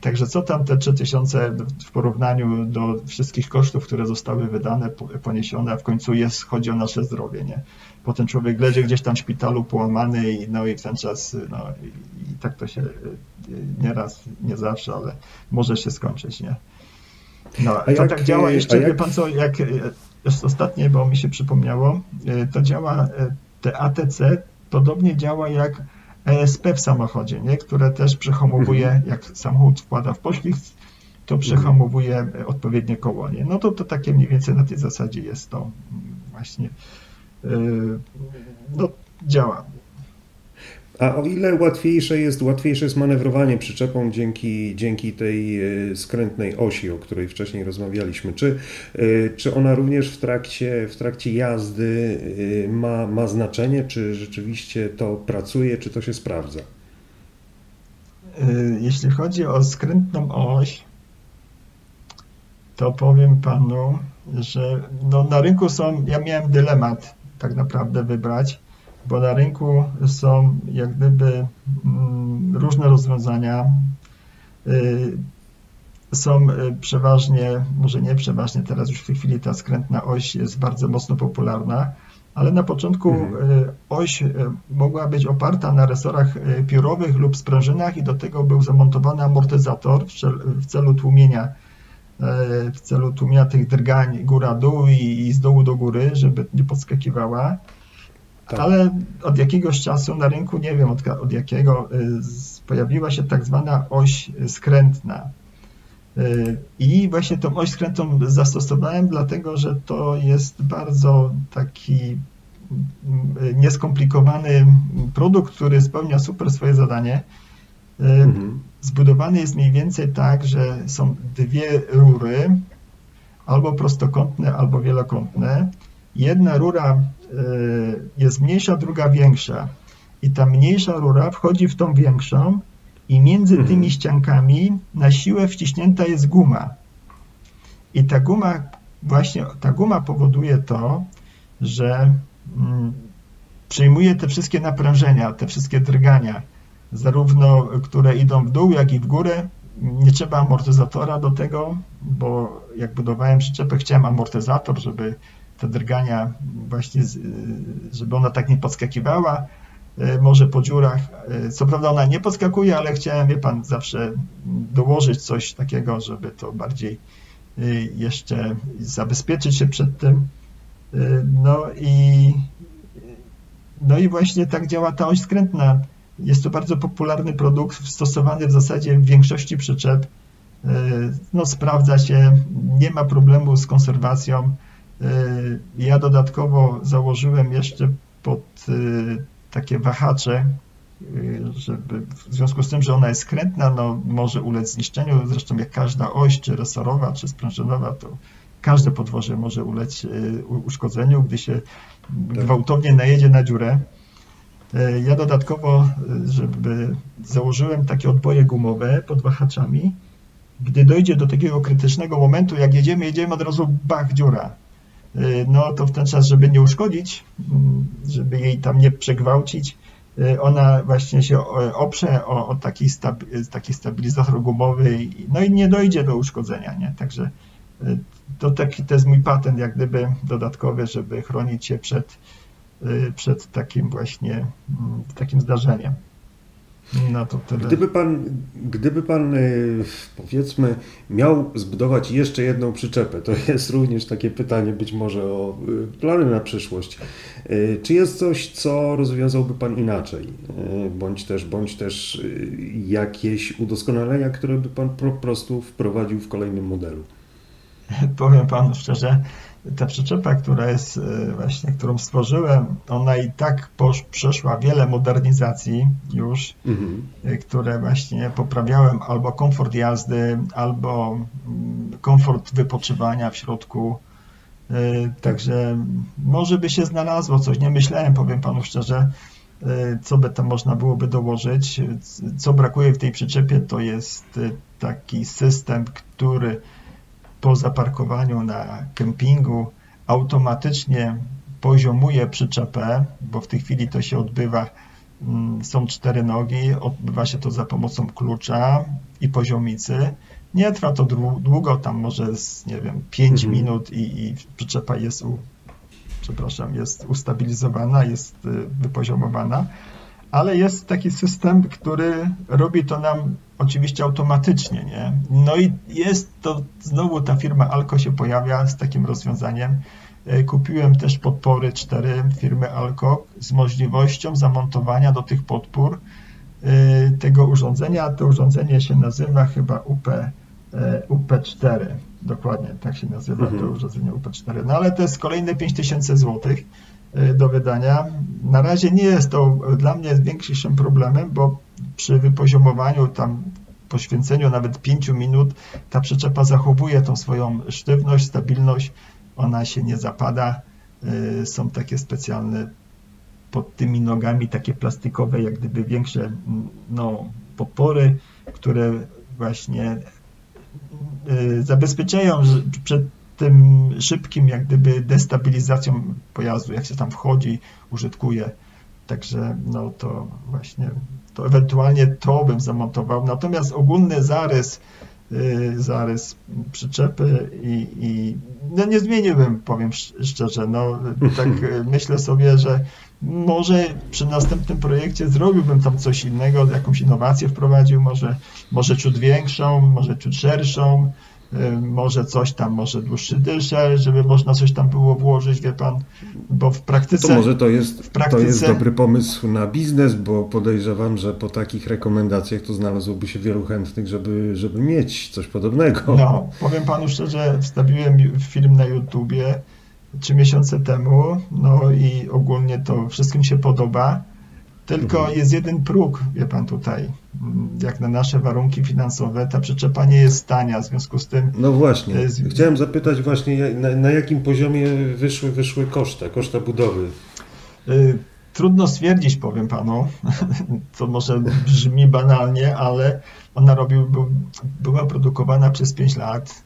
Także co tam te 3000 w porównaniu do wszystkich kosztów, które zostały wydane, poniesione, a w końcu jest, chodzi o nasze zdrowie, nie? Potem człowiek leży gdzieś tam w szpitalu połamany i, no i w ten czas, no i, i tak to się nieraz, nie zawsze, ale może się skończyć, nie? No, to jak, tak działa jeszcze, jak... wie pan co, jak jest ostatnie, bo mi się przypomniało, to działa, te ATC podobnie działa jak ESP w samochodzie, nie? które też przehamowuje, mhm. jak samochód wkłada w poślizg, to przehamowuje mhm. odpowiednie koło. Nie? No to, to takie mniej więcej na tej zasadzie jest to właśnie no, działa. A o ile łatwiejsze jest, łatwiejsze jest manewrowanie przyczepą dzięki, dzięki tej e, skrętnej osi, o której wcześniej rozmawialiśmy? Czy, e, czy ona również w trakcie, w trakcie jazdy e, ma, ma znaczenie? Czy rzeczywiście to pracuje, czy to się sprawdza? Jeśli chodzi o skrętną oś, to powiem panu, że no na rynku są, ja miałem dylemat tak naprawdę wybrać bo na rynku są jak gdyby mm, różne rozwiązania. Y, są y, przeważnie, może nie przeważnie, teraz już w tej chwili ta skrętna oś jest bardzo mocno popularna, ale na początku mhm. Y, oś mogła być oparta na resorach piórowych lub sprężynach i do tego był zamontowany amortyzator w celu tłumienia w celu tłumienia tych drgań góra-dół i z dołu do góry, żeby nie podskakiwała. Tak. Ale od jakiegoś czasu na rynku, nie wiem od, od jakiego, y, pojawiła się tak zwana oś skrętna. Y, I właśnie tą oś skrętną zastosowałem, dlatego że to jest bardzo taki y, nieskomplikowany produkt, który spełnia super swoje zadanie. Mhm. Zbudowany jest mniej więcej tak, że są dwie rury, albo prostokątne, albo wielokątne. Jedna rura jest mniejsza, druga większa. I ta mniejsza rura wchodzi w tą większą, i między mhm. tymi ściankami na siłę wciśnięta jest guma. I ta guma, właśnie ta guma powoduje to, że mm, przyjmuje te wszystkie naprężenia, te wszystkie drgania, zarówno które idą w dół, jak i w górę. Nie trzeba amortyzatora do tego, bo jak budowałem przyczepę, chciałem amortyzator, żeby te drgania właśnie, żeby ona tak nie podskakiwała, E, może po dziurach. E, co prawda ona nie podskakuje, ale chciałem, wie pan, zawsze dołożyć coś takiego, żeby to bardziej jeszcze zabezpieczyć się przed tym. No i, no i właśnie tak działa ta oś skrętna. Jest to bardzo popularny produkt, stosowany w zasadzie w większości przyczep. No, sprawdza się, nie ma problemu z konserwacją. Ja dodatkowo założyłem jeszcze pod takie wahacze, y, żeby w związku z tym, że ona jest skrętna, no, może ulec zniszczeniu, zresztą jak każda oś, czy resorowa, czy sprężynowa, to każde podwozie może ulec y, uszkodzeniu, gdy się tak. gwałtownie najedzie na dziurę. Y, ja dodatkowo, żeby założyłem takie odboje gumowe pod wahaczami, gdy dojdzie do takiego krytycznego momentu, jak jedziemy, jedziemy od razu bach, dziura. Y, no to w ten czas, żeby nie uszkodzić, mm, żeby jej tam nie przegwałcić, y, ona właśnie się oprze o, o taki, stabi taki stabilizator gumowy, no i nie dojdzie do uszkodzenia, nie? Także y, to, taki, to jest mój patent, jak gdyby dodatkowy, żeby chronić się przed, przed takim właśnie mm, takim zdarzeniem. No to tyle. Gdyby pan, gdyby pan, e, powiedzmy, miał zbudować jeszcze jedną przyczepę, to jest również takie pytanie być może o e, plany na przyszłość. E, czy jest coś, co rozwiązałby pan inaczej? Bądź też, bądź też jakieś udoskonalenia, które by pan po prostu wprowadził w kolejnym modelu? *laughs* Powiem panu szczerze, ta przyczepa, która jest e, właśnie, którą stworzyłem, ona i tak posz, przeszła wiele modernizacji już, mhm. E, które właśnie poprawiałem albo komfort jazdy, albo mm, komfort wypoczywania w środku. E, także może by się znalazło coś. Nie myślałem, powiem panu szczerze, co by tam można byłoby dołożyć. Co brakuje w tej przyczepie, to jest taki system, który po zaparkowaniu na kempingu automatycznie poziomuje przyczepę, bo w tej chwili to się odbywa, mm, są cztery nogi, odbywa się to za pomocą klucza i poziomicy. Nie trwa to długo, tam może z, nie wiem, 5 mhm. minut i, i przyczepa jest u, przepraszam, jest ustabilizowana, jest y, wypoziomowana ale jest taki system, który robi to nam oczywiście automatycznie, nie? No i jest to, znowu ta firma Alco się pojawia z takim rozwiązaniem. E, kupiłem też podpory cztery firmy Alco z możliwością zamontowania do tych podpór e, tego urządzenia. To urządzenie się nazywa chyba UP, e, UP4. Dokładnie, tak się nazywa mhm. to urządzenie UP4. No ale to jest kolejne 5000 złotych do wydania. Na razie nie jest to dla mnie większym problemem, bo przy wypoziomowaniu tam poświęceniu nawet 5 minut ta przyczepa zachowuje tą swoją sztywność, stabilność, ona się nie zapada. Y, są takie specjalne pod tymi nogami, takie plastikowe, jak gdyby większe no, podpory, które właśnie y, zabezpieczają przed tym szybkim jak gdyby destabilizacją pojazdu, jak się tam wchodzi, użytkuje. Także no to właśnie, to ewentualnie to bym zamontował. Natomiast ogólny zarys, yy, zarys przyczepy i, i no nie zmieniłbym, powiem szczerze. No *laughs* tak myślę sobie, że może przy następnym projekcie zrobiłbym tam coś innego, jakąś innowację wprowadził, może, może ciut większą, może ciut szerszą, Y, może coś tam, może dłuższy dyszel, żeby można coś tam było włożyć, wie pan, bo w praktyce... To może to jest, praktyce, to jest dobry pomysł na biznes, bo podejrzewam, że po takich rekomendacjach to znalazłoby się wielu chętnych, żeby, żeby mieć coś podobnego. No, powiem panu szczerze, wstawiłem film na YouTubie trzy miesiące temu, no i ogólnie to wszystkim się podoba. Tylko mhm. jest jeden próg, wie pan tutaj, jak na nasze warunki finansowe, ta przyczepa nie jest tania, w związku z tym... No właśnie, chciałem zapytać właśnie, na, na jakim poziomie wyszły, wyszły koszta, koszta budowy? Y, trudno stwierdzić, powiem panu, *laughs* to może brzmi banalnie, ale ona robił, była produkowana przez 5 lat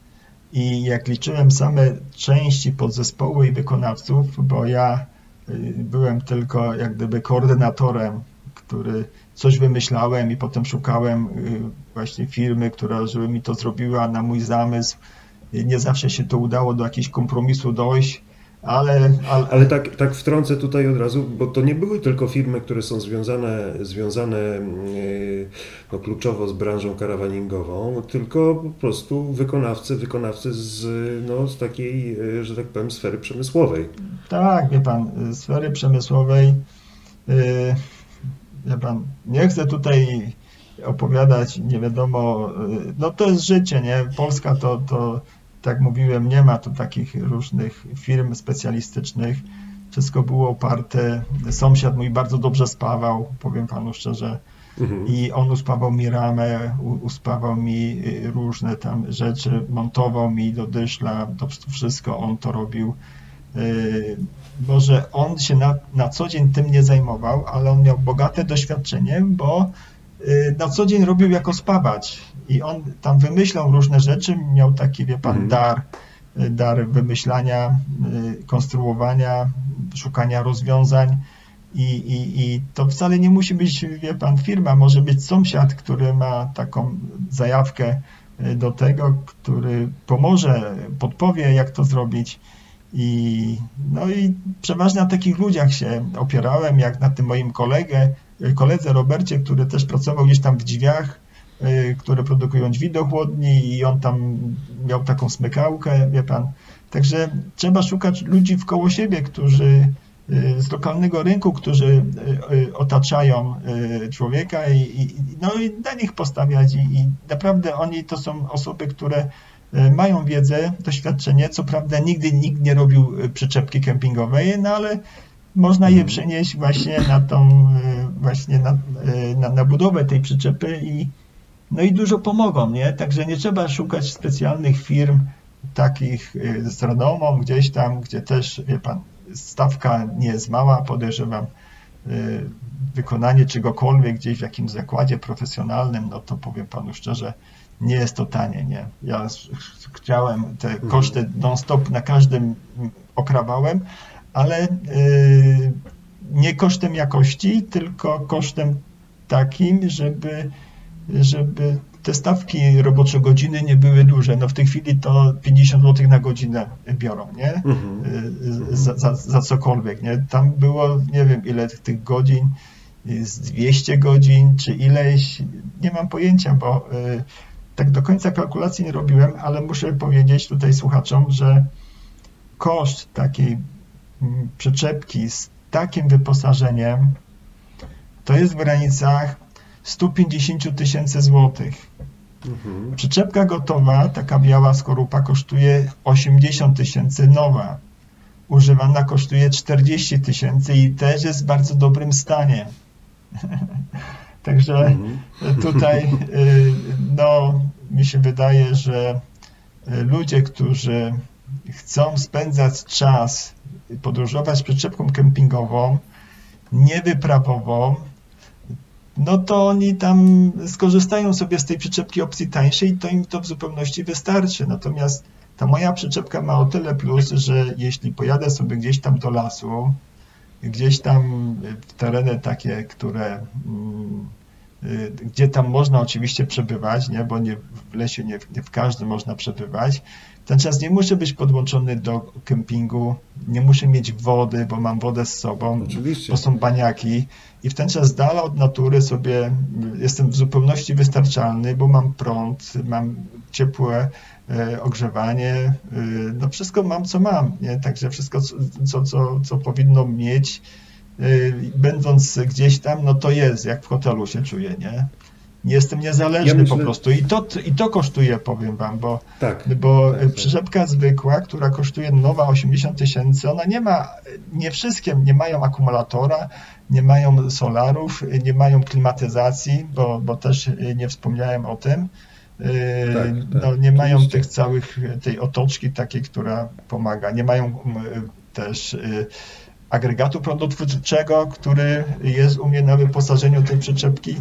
i jak liczyłem same części podzespoły i wykonawców, bo ja byłem tylko jak gdyby koordynatorem, który coś wymyślałem i potem szukałem y, właśnie firmy, która żeby mi to zrobiła na mój zamysł. Nie zawsze się to udało do jakiegoś kompromisu dojść, ale, ale... ale tak, tak wtrącę tutaj od razu, bo to nie były tylko firmy, które są związane, związane yy, no, kluczowo z branżą karawaningową, tylko po prostu wykonawcy, wykonawcy z, no, z takiej, yy, że tak powiem, sfery przemysłowej. Tak, wie pan, sfery przemysłowej. Wie pan, nie chcę tutaj opowiadać, nie wiadomo, no to jest życie, nie? Polska to, to tak mówiłem, nie ma tu takich różnych firm specjalistycznych. Wszystko było oparte. Sąsiad mój bardzo dobrze spawał, powiem panu szczerze. Mhm. I on uspawał mi ramę, uspawał mi y, różne tam rzeczy, montował mi do dyszla, to wszystko on to robił. Y, może on się na, na co dzień tym nie zajmował, ale on miał bogate doświadczenie, bo y, na co dzień robił jako spawacz i on tam wymyślał różne rzeczy, miał taki, wie pan, mhm. dar, dar wymyślania, y, konstruowania, szukania rozwiązań i, i, i to wcale nie musi być, wie pan, firma, może być sąsiad, który ma taką zajawkę y, do tego, który pomoże, podpowie, jak to zrobić. I, no i przeważnie na takich ludziach się opierałem, jak na tym moim kolegę, koledze Robercie, który też pracował gdzieś tam w drzwiach, Y, które produkują drzwi do chłodni i on tam miał taką smykałkę, wie pan. Także trzeba szukać ludzi wkoło siebie, którzy y, z lokalnego rynku, którzy y, otaczają człowieka i, i, no i na nich postawiać i, i naprawdę oni to są osoby, które mają wiedzę, doświadczenie, co prawda nigdy nikt nie robił przyczepki kempingowej, no ale można je mhm. przenieść właśnie na tą, właśnie na, na, na budowę tej przyczepy i, no i dużo pomogą, nie? Także nie trzeba szukać specjalnych firm takich y, z renomą gdzieś tam, gdzie też, wie pan, stawka nie jest mała, podejrzewam, y, wykonanie czegokolwiek gdzieś w jakimś zakładzie profesjonalnym, no to powiem panu szczerze, nie jest to tanie, nie? Ja chciałem te mhm. koszty non-stop na każdym okrawałem, ale y, nie kosztem jakości, tylko kosztem takim, żeby żeby te stawki robocze godziny nie były duże. No w tej chwili to 50 zł na godzinę biorą, nie? Mhm. Za, za, za, cokolwiek, nie? Tam było, nie wiem ile tych godzin, z 200 godzin, czy ileś, nie mam pojęcia, bo y, tak do końca kalkulacji nie robiłem, ale muszę powiedzieć tutaj słuchaczom, że koszt takiej mm, przyczepki z takim wyposażeniem to jest w granicach 150 tysięcy złotych. Mhm. Przyczepka gotowa, taka biała skorupa, kosztuje 80 tysięcy nowa. Używana kosztuje 40 tysięcy i też jest w bardzo dobrym stanie. *laughs* Także mhm. tutaj *laughs* y, no, mi się wydaje, że y, ludzie, którzy chcą spędzać czas, podróżować przyczepką kempingową, niewyprawową, no to oni tam skorzystają sobie z tej przyczepki opcji tańszej i to im to w zupełności wystarczy. Natomiast ta moja przyczepka ma o tyle plus, że jeśli pojadę sobie gdzieś tam do lasu, gdzieś tam w tereny takie, które mm, y, gdzie tam można oczywiście przebywać, nie, bo nie, w lesie nie, nie w każdym można przebywać, ten czas nie muszę być podłączony do kempingu, nie muszę mieć wody, bo mam wodę z sobą, Oczywiście. bo są baniaki i w ten czas dala od natury sobie jestem w zupełności wystarczalny, bo mam prąd, mam ciepłe e, ogrzewanie, e, no wszystko mam, co mam, nie? także wszystko, co, co, co powinno mieć, e, będąc gdzieś tam, no to jest, jak w hotelu się czuję, nie? Jestem niezależny ja myślę... po prostu. I to, I to kosztuje, powiem wam, bo, tak, bo tak, tak. przyczepka tak. zwykła, która kosztuje nowa 80 tysięcy, ona nie ma, nie wszystkie nie mają akumulatora, nie mają solarów, nie mają klimatyzacji, bo, bo też nie wspomniałem o tym. Yy, tak, tak, no, nie mają tych całych, tej otoczki takiej, która pomaga. Nie mają też y, agregatu prądotwórczego, który jest u mnie na wyposażeniu tej przyczepki.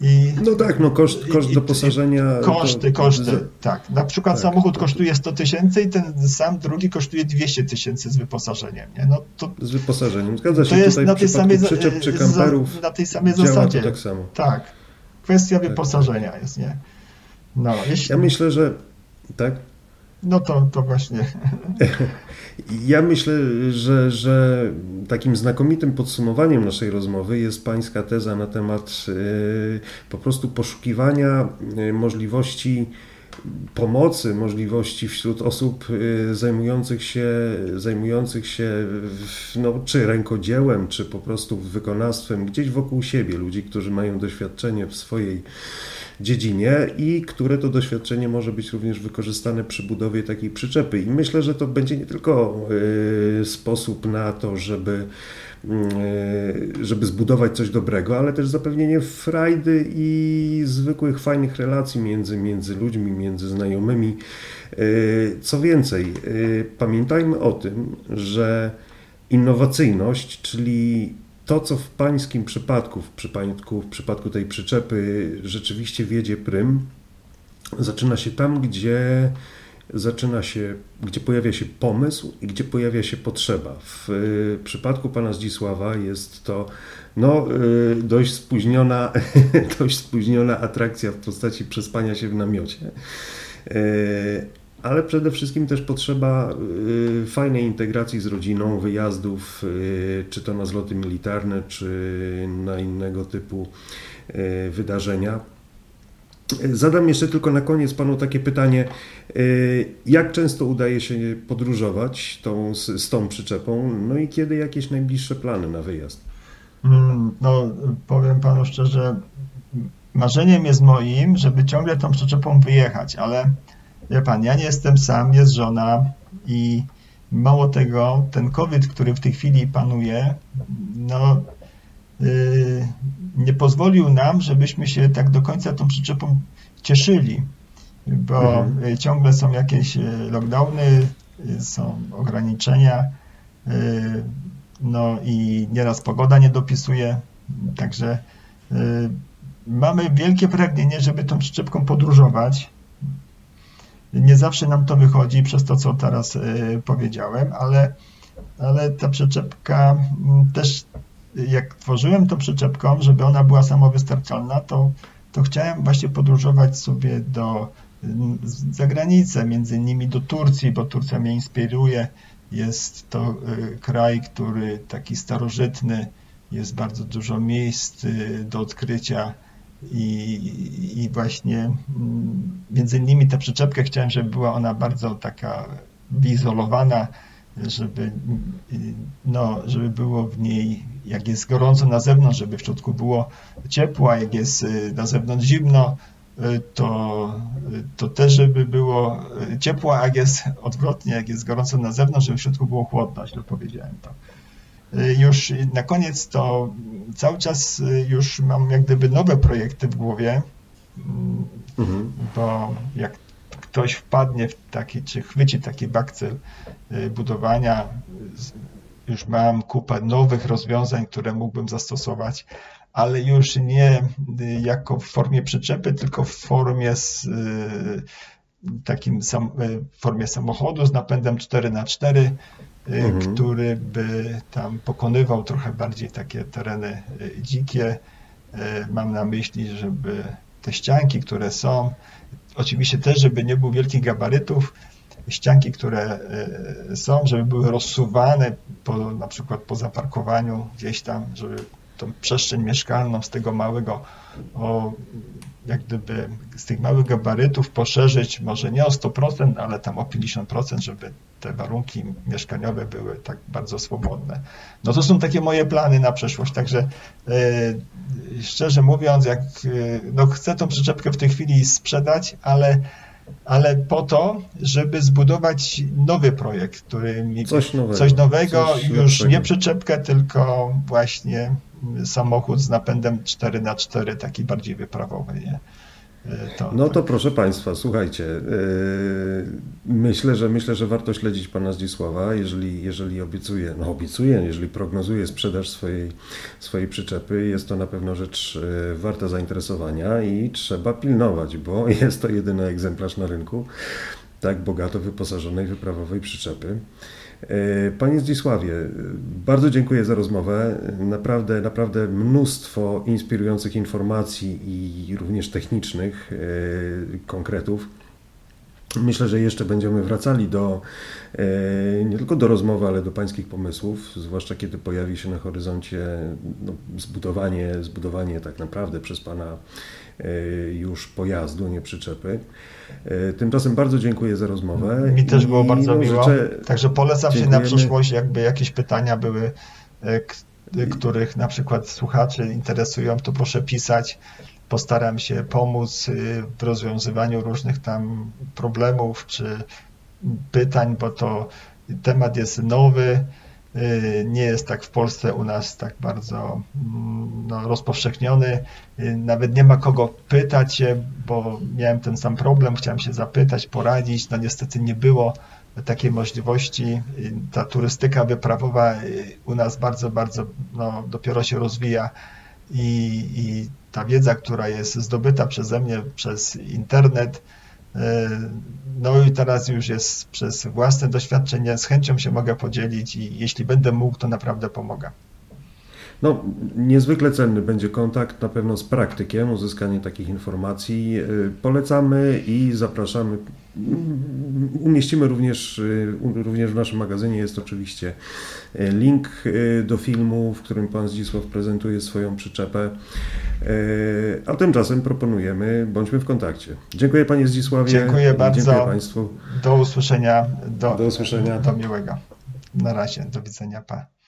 I, no tak, no koszt, koszt i, doposażenia. Koszty, to, koszty, tak. Na przykład tak, samochód kosztuje 100 tysięcy i ten sam drugi kosztuje 200 tysięcy z wyposażeniem. Nie? No to, z wyposażeniem, zgadza się. To jest na tej samej, przyczep czy kamperów na tej samej zasadzie. tak samo. Tak. Kwestia tak. wyposażenia jest, nie? No, jeśli... Ja myślę, że tak. No to, to właśnie. *laughs* Ja myślę, że, że takim znakomitym podsumowaniem naszej rozmowy jest Pańska teza na temat y, po prostu poszukiwania y, możliwości pomocy, możliwości wśród osób y, zajmujących się, zajmujących się no, czy rękodziełem, czy po prostu wykonawstwem gdzieś wokół siebie, ludzi, którzy mają doświadczenie w swojej dziedzinie i które to doświadczenie może być również wykorzystane przy budowie takiej przyczepy. I myślę, że to będzie nie tylko y, sposób na to, żeby y, żeby zbudować coś dobrego, ale też zapewnienie frajdy i zwykłych, fajnych relacji między, między ludźmi, między znajomymi. Y, co więcej, pamiętajmy o tym, że innowacyjność, czyli to, co w pańskim przypadku, w przypadku, w przypadku tej przyczepy rzeczywiście wiedzie prym, zaczyna się tam, gdzie zaczyna się, gdzie pojawia się pomysł i gdzie pojawia się potrzeba. W przypadku pana Zdzisława jest to no, y, dość spóźniona, *laughs* dość spóźniona atrakcja w postaci przespania się w namiocie. Ale przede wszystkim też potrzeba y, fajnej integracji z rodziną, wyjazdów, y, czy to na zloty militarne, czy na innego typu y, wydarzenia. Zadam jeszcze tylko na koniec Panu takie pytanie. Jak często udaje się podróżować tą, z, z tą przyczepą? No i kiedy jakieś najbliższe plany na wyjazd? Mm, no, powiem Panu szczerze, marzeniem jest moim, żeby ciągle tą przyczepą wyjechać, ale Wie pan, ja nie jestem sam, jest żona i mało tego, ten COVID, który w tej chwili panuje, no yy, nie pozwolił nam, żebyśmy się tak do końca tą przyczepą cieszyli, bo mhm. ciągle są jakieś y, lockdowny, y, są ograniczenia, yy, no i nieraz pogoda nie dopisuje, także yy, mamy wielkie pragnienie, żeby tą przyczepką podróżować, nie zawsze nam to wychodzi przez to, co teraz e, powiedziałem, ale, ale ta przyczepka mm, też, jak tworzyłem tą przyczepką, żeby ona była samowystarczalna, to, to chciałem właśnie podróżować sobie do mm, zagranicy, między innymi do Turcji, bo Turcja mnie inspiruje. Jest to e, kraj, który taki starożytny, jest bardzo dużo miejsc do odkrycia i, i właśnie mm, między innymi tę przyczepkę chciałem, żeby była ona bardzo taka wyizolowana, żeby, no, żeby było w niej, jak jest gorąco na zewnątrz, żeby w środku było ciepło, a jak jest y, na zewnątrz zimno, y, to, to też, żeby było ciepło, a jak jest odwrotnie, jak jest gorąco na zewnątrz, żeby w środku było chłodno, źle powiedziałem to. Y, już na koniec to cały czas y, już mam jak gdyby nowe projekty w głowie, mhm. bo jak ktoś wpadnie w taki, czy chwyci taki bakcyl y, budowania, już mam kupę nowych rozwiązań, które mógłbym zastosować, ale już nie jako w formie przyczepy, tylko w formie z, takim sam, w formie samochodu z napędem 4x4 Y, mhm. który by tam pokonywał trochę bardziej takie tereny y, dzikie. Mam na myśli, żeby te ścianki, które są, oczywiście też, żeby nie było wielkich gabarytów, ścianki, które są, żeby były rozsuwane po, na przykład po zaparkowaniu gdzieś tam, żeby tą przestrzeń mieszkalną z tego małego o jak gdyby z tych małych gabarytów poszerzyć, może nie o 100%, ale tam o 50%, żeby te warunki mieszkaniowe były tak bardzo swobodne. No to są takie moje plany na przyszłość, także yy, szczerze mówiąc, jak yy, no chcę tą przyczepkę w tej chwili sprzedać, ale ale po to, żeby zbudować nowy projekt, który mi coś nowego, coś nowego coś już lepszego. nie przyczepkę, tylko właśnie samochód z napędem 4 na 4 taki bardziej wyprawowy. Nie? E, to, no to proszę Państwa, słuchajcie, yy, myślę, że myślę, że warto śledzić Pana Zdzisława, jeżeli, jeżeli obiecuje, no obiecuje, jeżeli prognozuje sprzedaż swojej, swojej przyczepy, jest to na pewno rzecz yy, warta zainteresowania i trzeba pilnować, bo *laughs* jest to jedyny egzemplarz na rynku tak bogato wyposażonej wyprawowej przyczepy. E, panie Zdzisławie, bardzo dziękuję za rozmowę. Naprawdę, naprawdę mnóstwo inspirujących informacji i również technicznych e, konkretów. Myślę, że jeszcze będziemy wracali do e, nie tylko do rozmowy, ale do pańskich pomysłów, zwłaszcza kiedy pojawi się na horyzoncie no, zbudowanie, zbudowanie tak naprawdę przez pana już pojazdu, nie przyczepy. E, tymczasem bardzo dziękuję za rozmowę. Mi też było bardzo no, miło. Także polecam dziękujemy. się na przyszłość, jakby jakieś pytania były, e, których na przykład słuchacze interesują, to proszę pisać. Postaram się pomóc e, w rozwiązywaniu różnych tam problemów czy pytań, bo to temat jest nowy Y, nie jest tak w Polsce u nas tak bardzo mm, no, rozpowszechniony. Y, nawet nie ma kogo pytać się, bo miałem ten sam problem, chciałem się zapytać, poradzić. No niestety nie było takiej możliwości. Y, ta turystyka wyprawowa u nas bardzo, bardzo no, dopiero się rozwija i, i ta wiedza, która jest zdobyta przeze mnie przez internet, E, no i teraz już jest przez własne doświadczenie, z chęcią się mogę podzielić i jeśli będę mógł, to naprawdę pomogę. No, niezwykle cenny będzie kontakt na pewno z praktykiem, uzyskanie takich informacji. E, polecamy i zapraszamy. Umieścimy również, e, również w naszym magazynie jest oczywiście link do filmu, w którym pan Zdzisław prezentuje swoją przyczepę. A tymczasem proponujemy, bądźmy w kontakcie. Dziękuję Panie Zdzisławie. Dziękuję bardzo. Dziękuję Państwu. Do usłyszenia. Do, do usłyszenia. Do miłego. Na razie. Do widzenia. Pa.